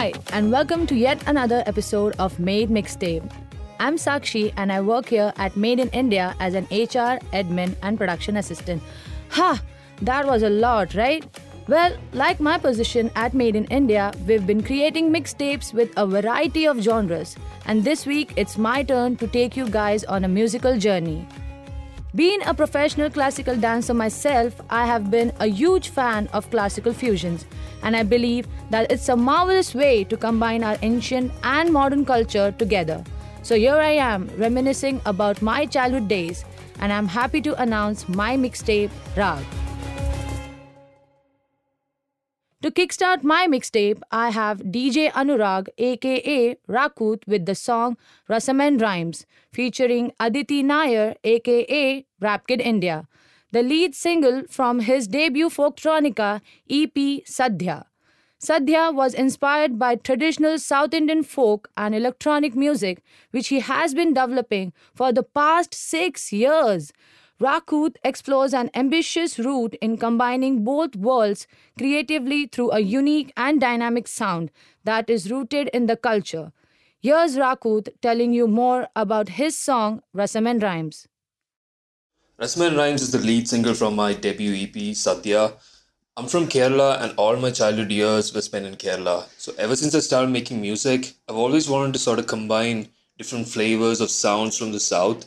Hi, and welcome to yet another episode of Made Mixtape. I'm Sakshi, and I work here at Made in India as an HR, admin, and production assistant. Ha! That was a lot, right? Well, like my position at Made in India, we've been creating mixtapes with a variety of genres, and this week it's my turn to take you guys on a musical journey. Being a professional classical dancer myself, I have been a huge fan of classical fusions, and I believe that it's a marvelous way to combine our ancient and modern culture together. So here I am reminiscing about my childhood days, and I'm happy to announce my mixtape, Rag. To kickstart my mixtape, I have DJ Anurag aka Rakut with the song Rasaman Rhymes featuring Aditi Nair aka Rap Kid India, the lead single from his debut folktronica EP Sadhya. Sadhya was inspired by traditional South Indian folk and electronic music, which he has been developing for the past six years. Rakut explores an ambitious route in combining both worlds creatively through a unique and dynamic sound that is rooted in the culture. Here's Rakut telling you more about his song Rasaman Rhymes. Rasaman Rhymes is the lead single from my debut EP, Sadhya. I'm from Kerala and all my childhood years were spent in Kerala. So ever since I started making music, I've always wanted to sort of combine different flavors of sounds from the south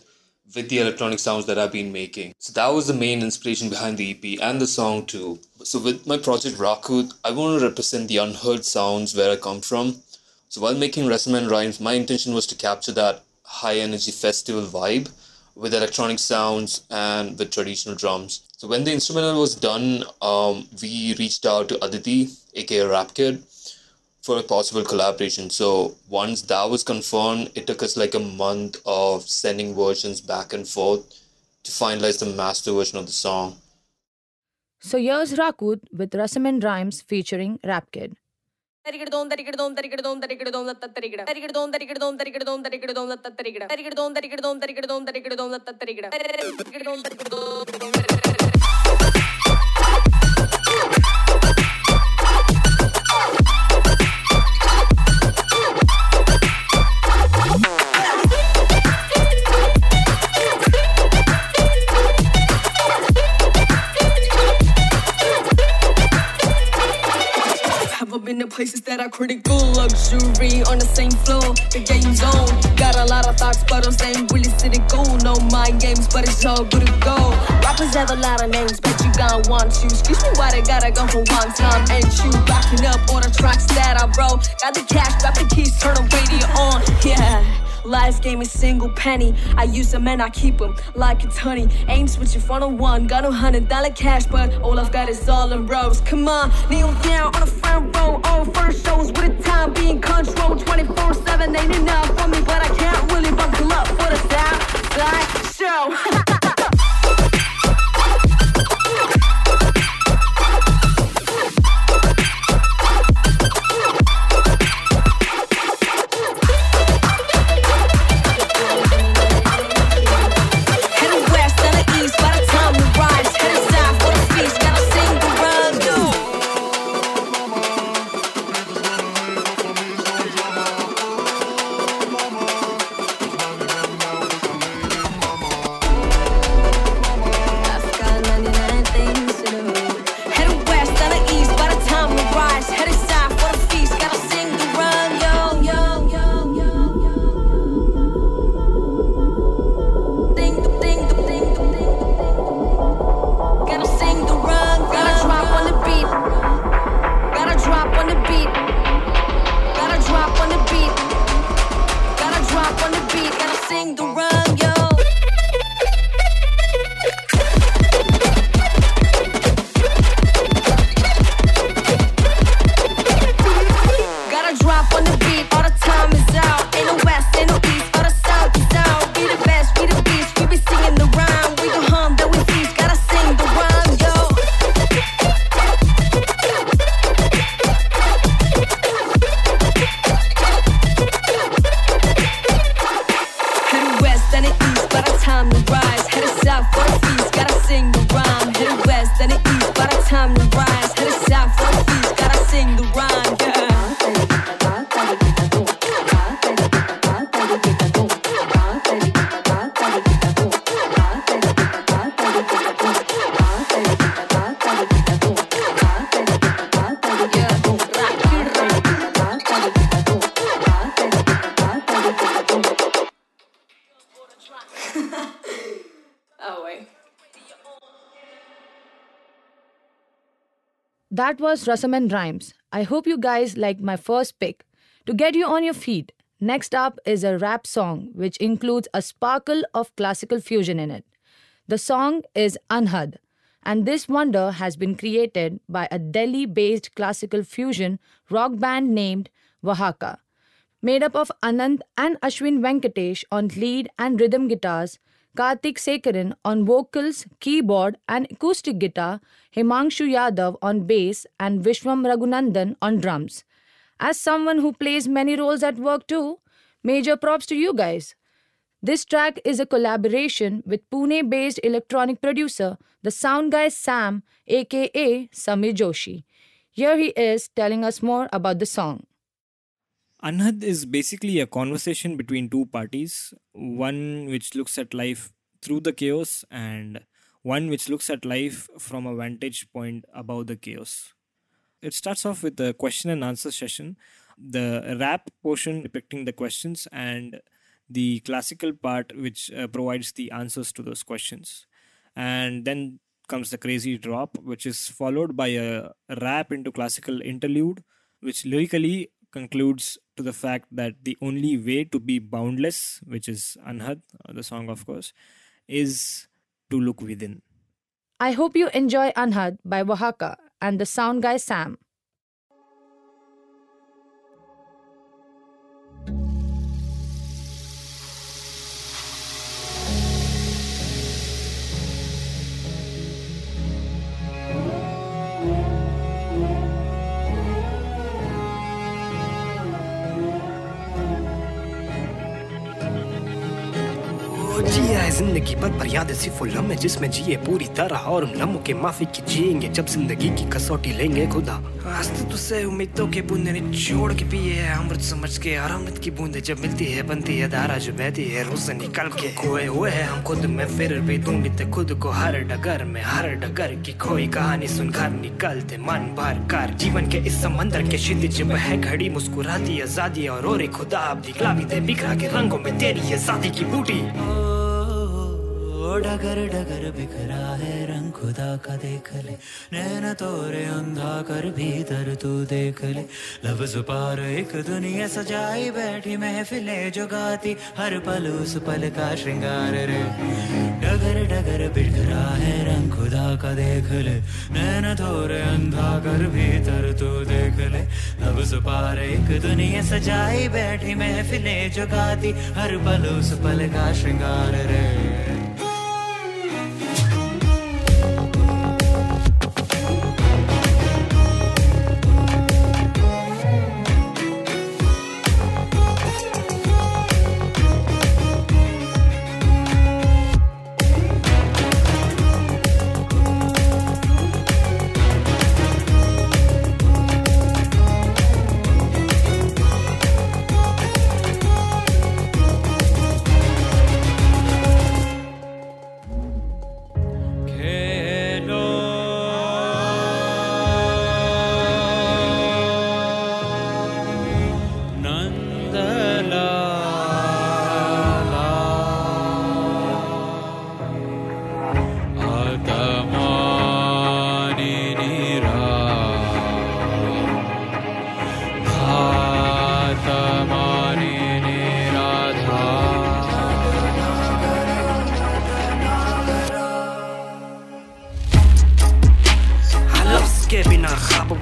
with the electronic sounds that I've been making. So that was the main inspiration behind the EP and the song too. So with my project Rakut, I want to represent the unheard sounds where I come from. So while making Rasaman Rhymes, my intention was to capture that high energy festival vibe with electronic sounds and with traditional drums. So when the instrumental was done, um, we reached out to Aditi, aka Rap Kid, for a possible collaboration. So once that was confirmed, it took us like a month of sending versions back and forth to finalize the master version of the song. So here's Rakut with Rasaman Rhymes featuring Rap Kid. Been to places that are critical luxury on the same floor. The game zone. Got a lot of thoughts, but I'm staying really cynical. No mind games, but it's all good to go. Rappers have a lot of names, but you gon' want to. Excuse me, why they gotta go for one time? And you backing up all the tracks that I wrote. Got the cash, got the keys, Life gave me single penny. I use them and I keep them like it's honey. Ain't switching front of one. Got no hundred dollar cash, but all I've got is all in rows. Come on, kneel down on the front row. All first shows with a time being control 24 7 ain't enough for me, but I can't really buckle up for the sound side show. that was Rasaman Rhymes. I hope you guys liked my first pick. To get you on your feet, next up is a rap song which includes a sparkle of classical fusion in it. The song is Anhad, and this wonder has been created by a Delhi based classical fusion rock band named Wahaka. Made up of Anand and Ashwin Venkatesh on lead and rhythm guitars, Karthik Sekaran on vocals, keyboard, and acoustic guitar, Himanshu Yadav on bass, and Vishwam Raghunandan on drums. As someone who plays many roles at work too, major props to you guys. This track is a collaboration with Pune based electronic producer, the sound guy Sam, aka Samir Joshi. Here he is telling us more about the song. Anhad is basically a conversation between two parties, one which looks at life through the chaos and one which looks at life from a vantage point above the chaos. It starts off with a question and answer session, the rap portion depicting the questions, and the classical part which uh, provides the answers to those questions. And then comes the crazy drop, which is followed by a rap into classical interlude, which lyrically concludes to the fact that the only way to be boundless, which is Anhad, uh, the song, of course, is to look within. I hope you enjoy Anhad by Wahaka and the sound guy Sam. ज़िंदगी पर याद सिर्फ़ वो लम्हे जिसमें जिए पूरी तरह और उन लम्हों के माफ़ी की जिएँगे जब ज़िंदगी की कसौटी लेंगे खुदा। रास्ते तुझसे उम्मीदों के बूंदे निचोड़ के पिए है, अमृत समझ के और अमृत की बूंदे जब मिलती है, बनती है, धारा जो बहती है, रोज निकल के खोए हुए हैं। हम खुद में फिर भी ढूंढते, खुद को हर डगर में, हर डगर की खोई कहानी सुनकर निकलते, मन भर कर। जीवन के इस समंदर के क्षितिज है, घड़ी मुस्कुराती आज़ादी और खुदा, अब दिखला भी दे, बिखरा के रंगों में तेरी आज़ादी की बूटी। डगर डगर बिखरा है रंग खुदा का देख ले। नैना तोरे अंधा कर भीतर तू देख ले। लफ्ज पार एक दुनिया सजाई बैठी महफिले जो गाती। हर पल उस पल का श्रृंगार रे। डगर डगर बिखरा है रंग खुदा का देख ले। नैना तोरे अंधा कर भीतर तू देख ले। लफ्ज पार एक दुनिया सजाई बैठी महफिले जो गाती। हर पल उस पल का श्रृंगार रे।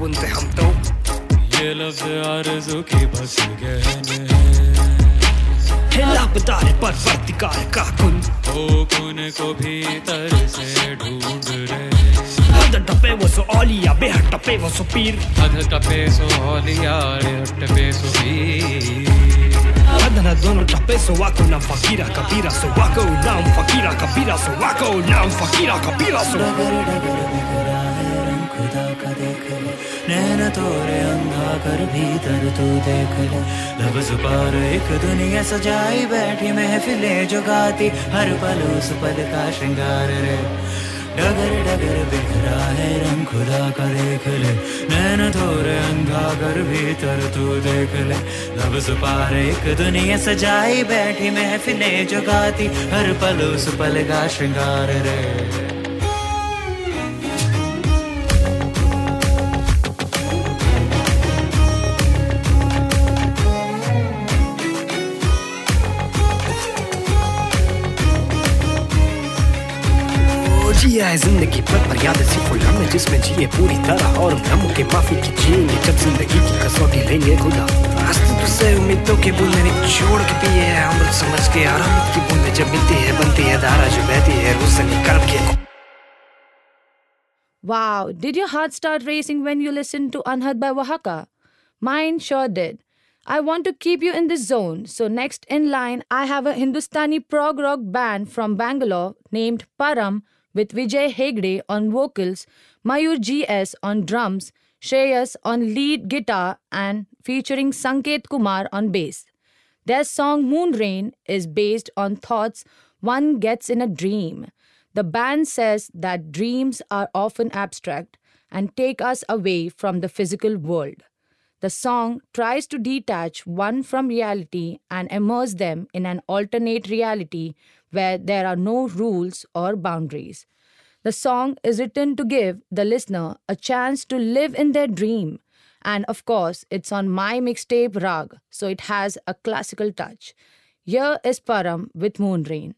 बुनते हम तो। ये लफ्ज आरज़ू की बस गहने। हैं हिला बतारे पर वर्तिकार का कुन ओ कुन को भीतर से ढूंढ रहे। हद टपे वो सो बेहद टपे वो सो पीर। अध टपे सो होलिया रे टपे सो भी हदना दोनों टपे सो वाको नाम फकीरा कबीरा सो वाको नाम फकीरा कबीरा सो वाको नाम फकीरा कबीरा सो। डगर डगर बिखरा नैना तोरे अंधा कर भीतर तू देख ले। लफ्ज पार एक दुनिया सजाई बैठी महफिले जो गाती, हर पल उस पल का श्रृंगार रे। डगर डगर बिखरा है रंग खुदा का देख ले। नैना तोरे अंधा कर भीतर तू देख ले। लफ्ज पार एक दुनिया सजाई बैठी महफिले जो गाती, हर पल उस पल का श्रृंगार रे। है ज़िंदगी पर मर्याद सी फुल में जिसमें जिए पूरी तरह और हम के माफ़ी की जिएँगे जब ज़िंदगी की कसौटी लेंगे खुदा रास्ते तुझसे उम्मीदों के बूंदे निचोड़ के पिए है अमृत समझ के आराम की बूंदे जब मिलती है बनती है धारा जो बहती है रूस निकल के Wow, did your heart start racing when you listened to Anhad by Oaxaca? Mine sure did. I want to keep you in this zone, so next in line, I have a Hindustani prog rock band from Bangalore named Param with Vijay Hegde on vocals, Mayur GS on drums, Shreyas on lead guitar, and featuring Sanket Kumar on bass. Their song Moon Rain is based on thoughts one gets in a dream. The band says that dreams are often abstract and take us away from the physical world. The song tries to detach one from reality and immerse them in an alternate reality where there are no rules or boundaries. The song is written to give the listener a chance to live in their dream. And of course, it's on my mixtape Rag, so it has a classical touch. Here is Param with Moon Rain.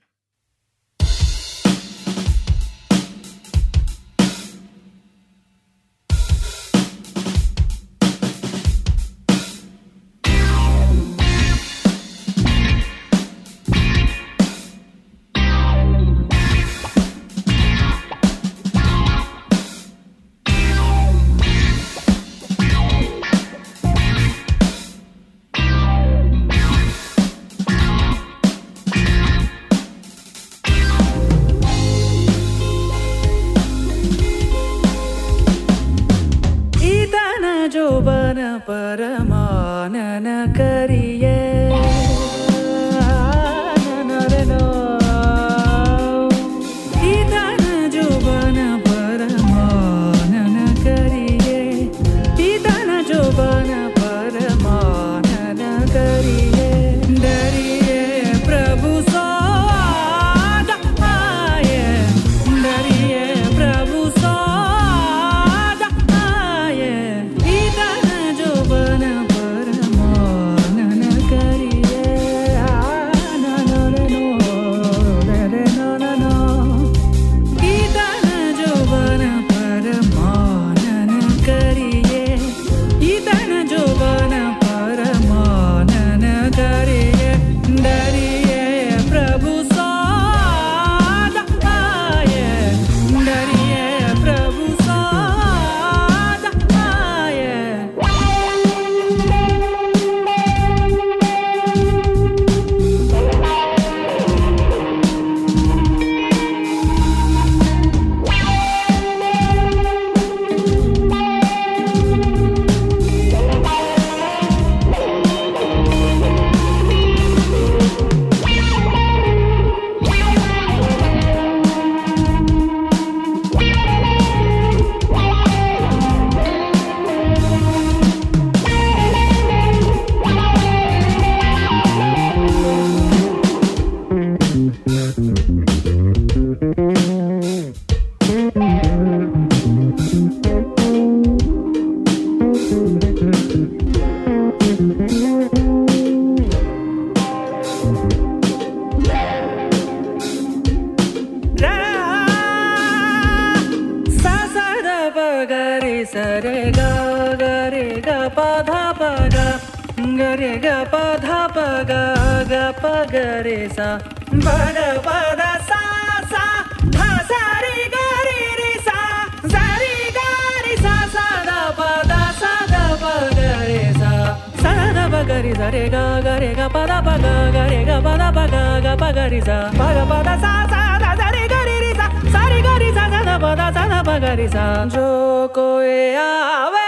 సరే గా గరే గ పధ పగ గరే గ పధ పగ గ పగరే సా పగ పద సా సా ధ సరి గరి రి సా సరి గరి సా సా ద పద saw the పగరే saw saw the పగరి సరే గా గరే గ పద పగ గరే గ పద పగ గ పగరి సా పగ పద సా సా पदा सा न पगरी सा। जो कोई आवे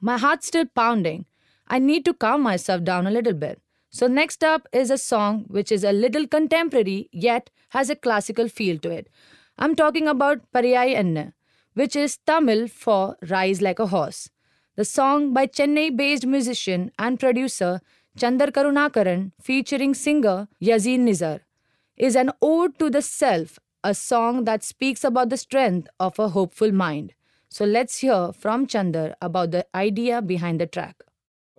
my heart's still pounding. I need to calm myself down a little bit. So, next up is a song which is a little contemporary yet has a classical feel to it. I'm talking about Pariyai Enna, which is Tamil for Rise Like a Horse. The song by Chennai based musician and producer Chandar Karunakaran featuring singer Yazin Nizar is an ode to the self, a song that speaks about the strength of a hopeful mind. So let's hear from Chandar about the idea behind the track.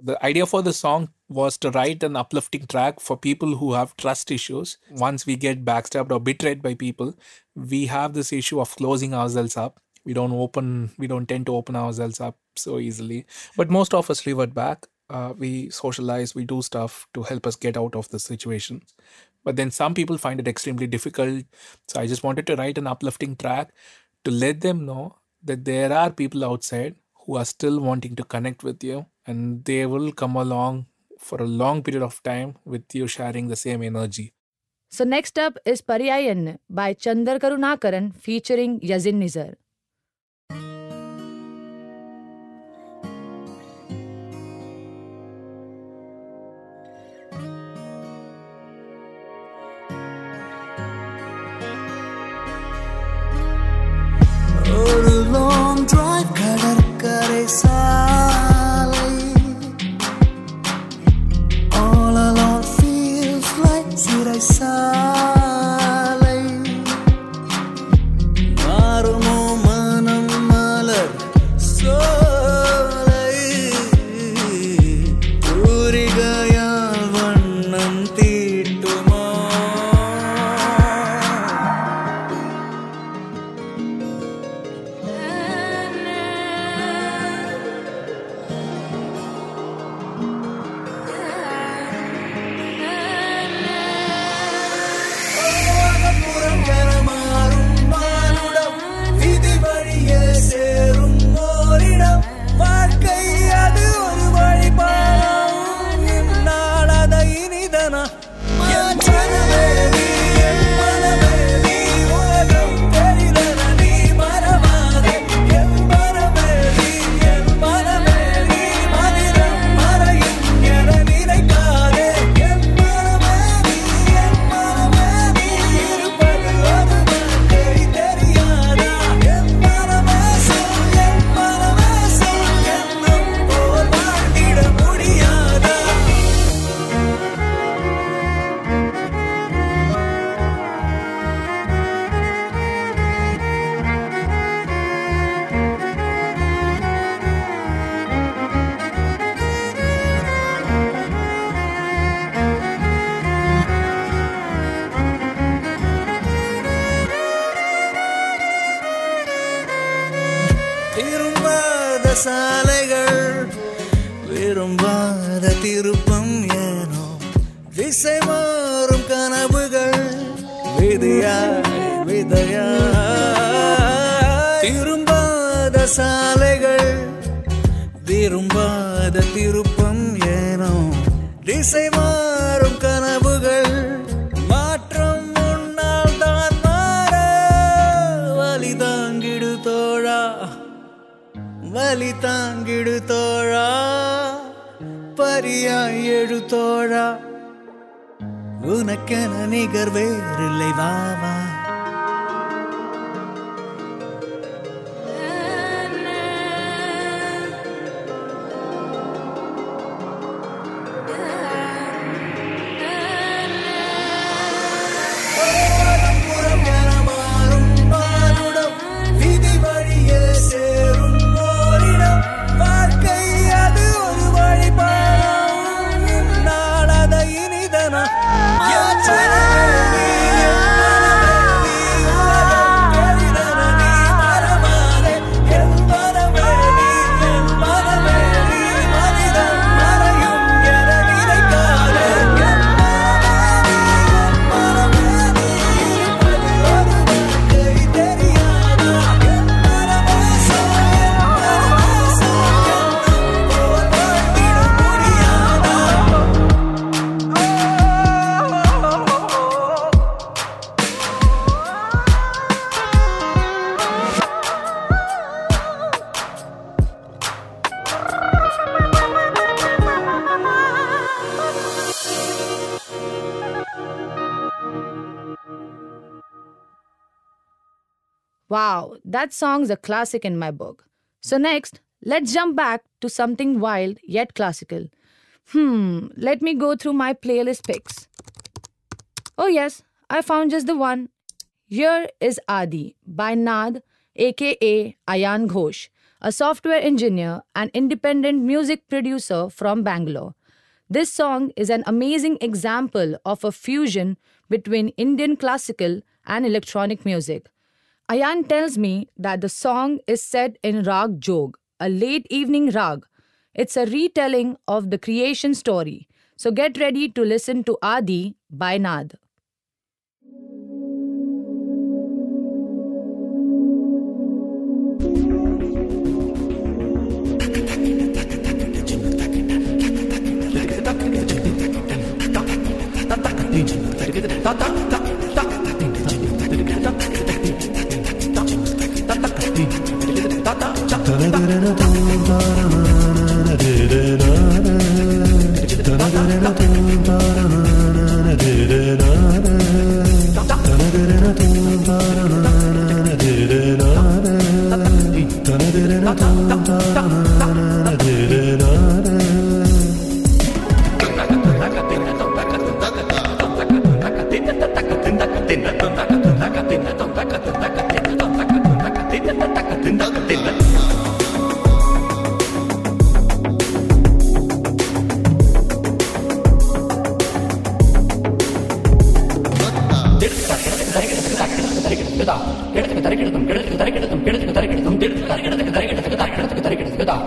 The idea for the song was to write an uplifting track for people who have trust issues. Once we get backstabbed or betrayed by people, we have this issue of closing ourselves up. We don't open, we don't tend to open ourselves up so easily. But most of us revert back. Uh, we socialize, we do stuff to help us get out of the situation. But then some people find it extremely difficult. So I just wanted to write an uplifting track to let them know that there are people outside who are still wanting to connect with you and they will come along for a long period of time with you sharing the same energy. So next up is Pariyayan by Chandar Karunakaran featuring Yazin Nizar. inside பேரில்லை வா வா. Wow, that song's a classic in my book. So, next, let's jump back to something wild yet classical. Hmm, let me go through my playlist picks. Oh, yes, I found just the one. Here is Adi by Nad, aka Ayan Ghosh, a software engineer and independent music producer from Bangalore. This song is an amazing example of a fusion between Indian classical and electronic music. Ayan tells me that the song is set in Rag Jog, a late evening rag. It's a retelling of the creation story. So get ready to listen to Adi by Nad. Da தருகிறதுக்கு தருகிறதுக்கு தருகிறதுக்கு தருகிறதுக்கு தருகிறதுக்கு தான்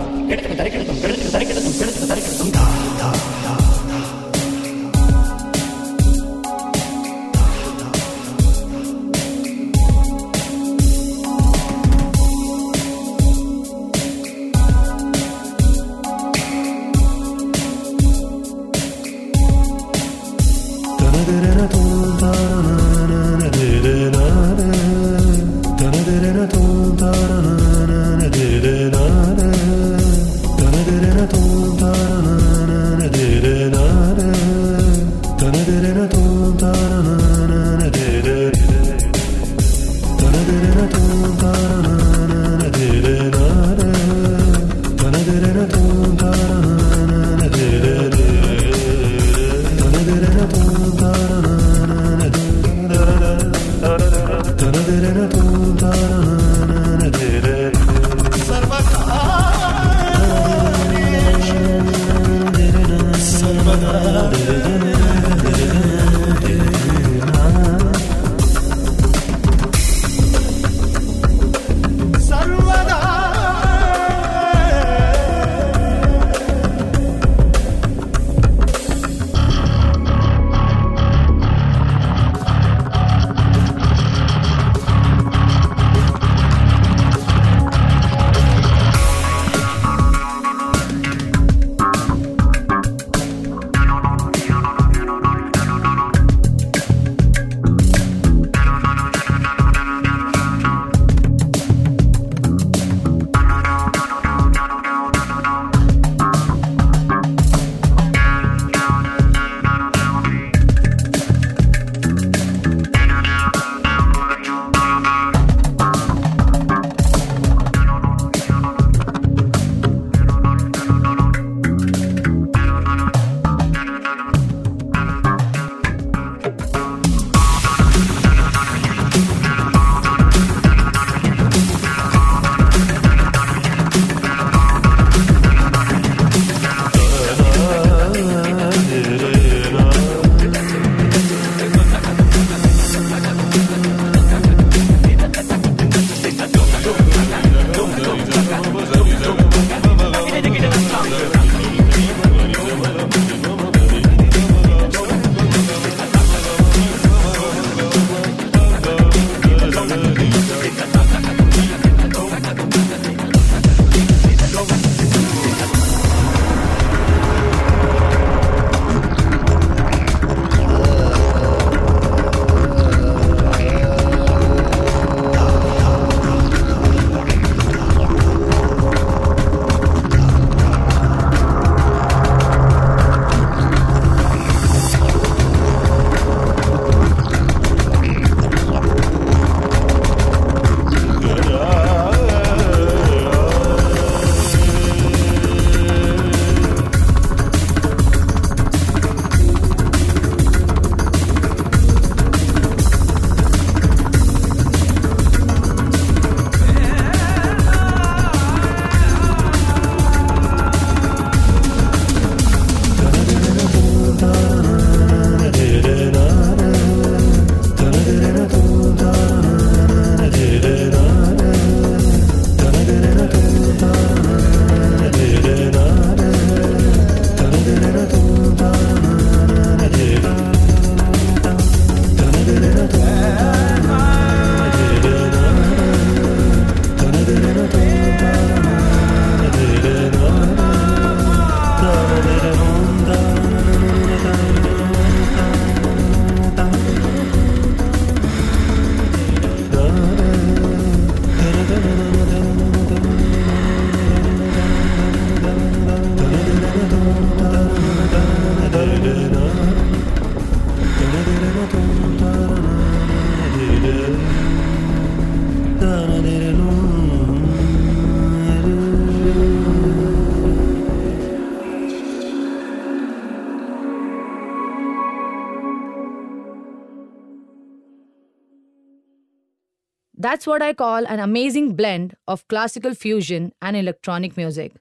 That's what I call an amazing blend of classical fusion and electronic music.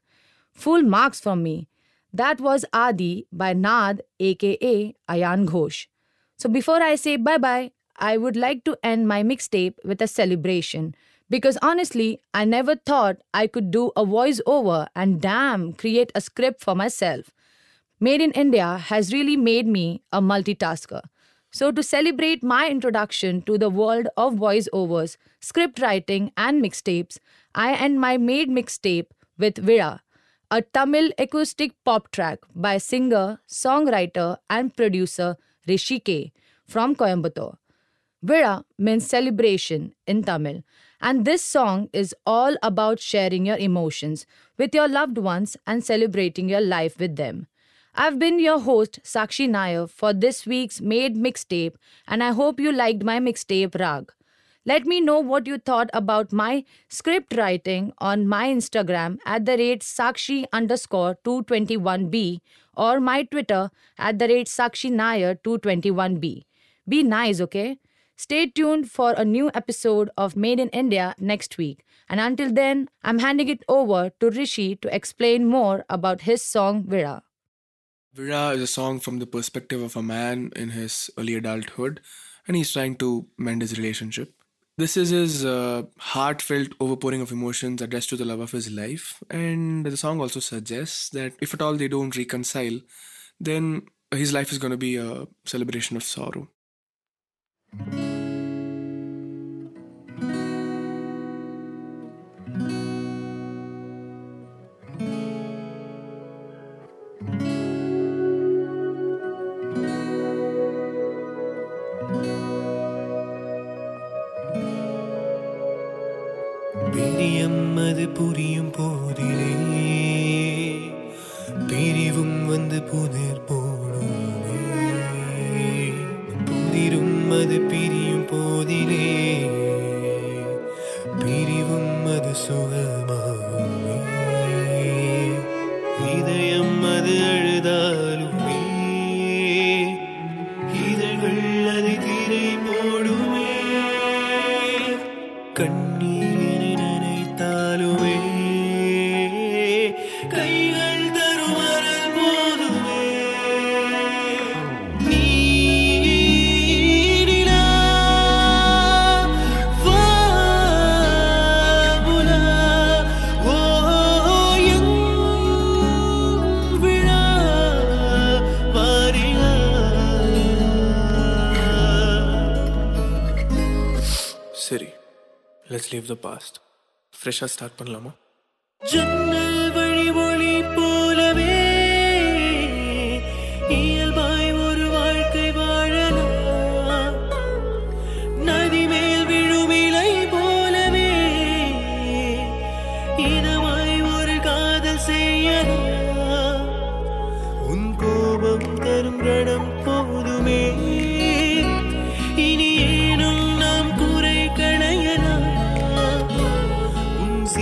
Full marks from me. That was Adi by Nad aka Ayan Ghosh. So before I say bye bye, I would like to end my mixtape with a celebration because honestly, I never thought I could do a voiceover and damn, create a script for myself. Made in India has really made me a multitasker. So, to celebrate my introduction to the world of voiceovers, script writing, and mixtapes, I end my made mixtape with Vira, a Tamil acoustic pop track by singer, songwriter, and producer Rishi K from Coimbatore. Vira means celebration in Tamil, and this song is all about sharing your emotions with your loved ones and celebrating your life with them. I've been your host, Sakshi Nair, for this week's Made Mixtape, and I hope you liked my mixtape Rag. Let me know what you thought about my script writing on my Instagram at the rate Sakshi underscore 221B or my Twitter at the rate Sakshi Nair 221B. Be nice, okay? Stay tuned for a new episode of Made in India next week. And until then, I'm handing it over to Rishi to explain more about his song Vira. Vira is a song from the perspective of a man in his early adulthood, and he's trying to mend his relationship. This is his uh, heartfelt overpouring of emotions addressed to the love of his life, and the song also suggests that if at all they don't reconcile, then his life is going to be a celebration of sorrow. கண்ணீரை leave the past ஃப்ரெஷ்ஷாக start பண்ணலாமா?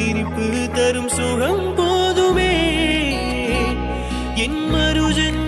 சிரிப்பு தரும் சுகம் போதுமே. என் மருஜன்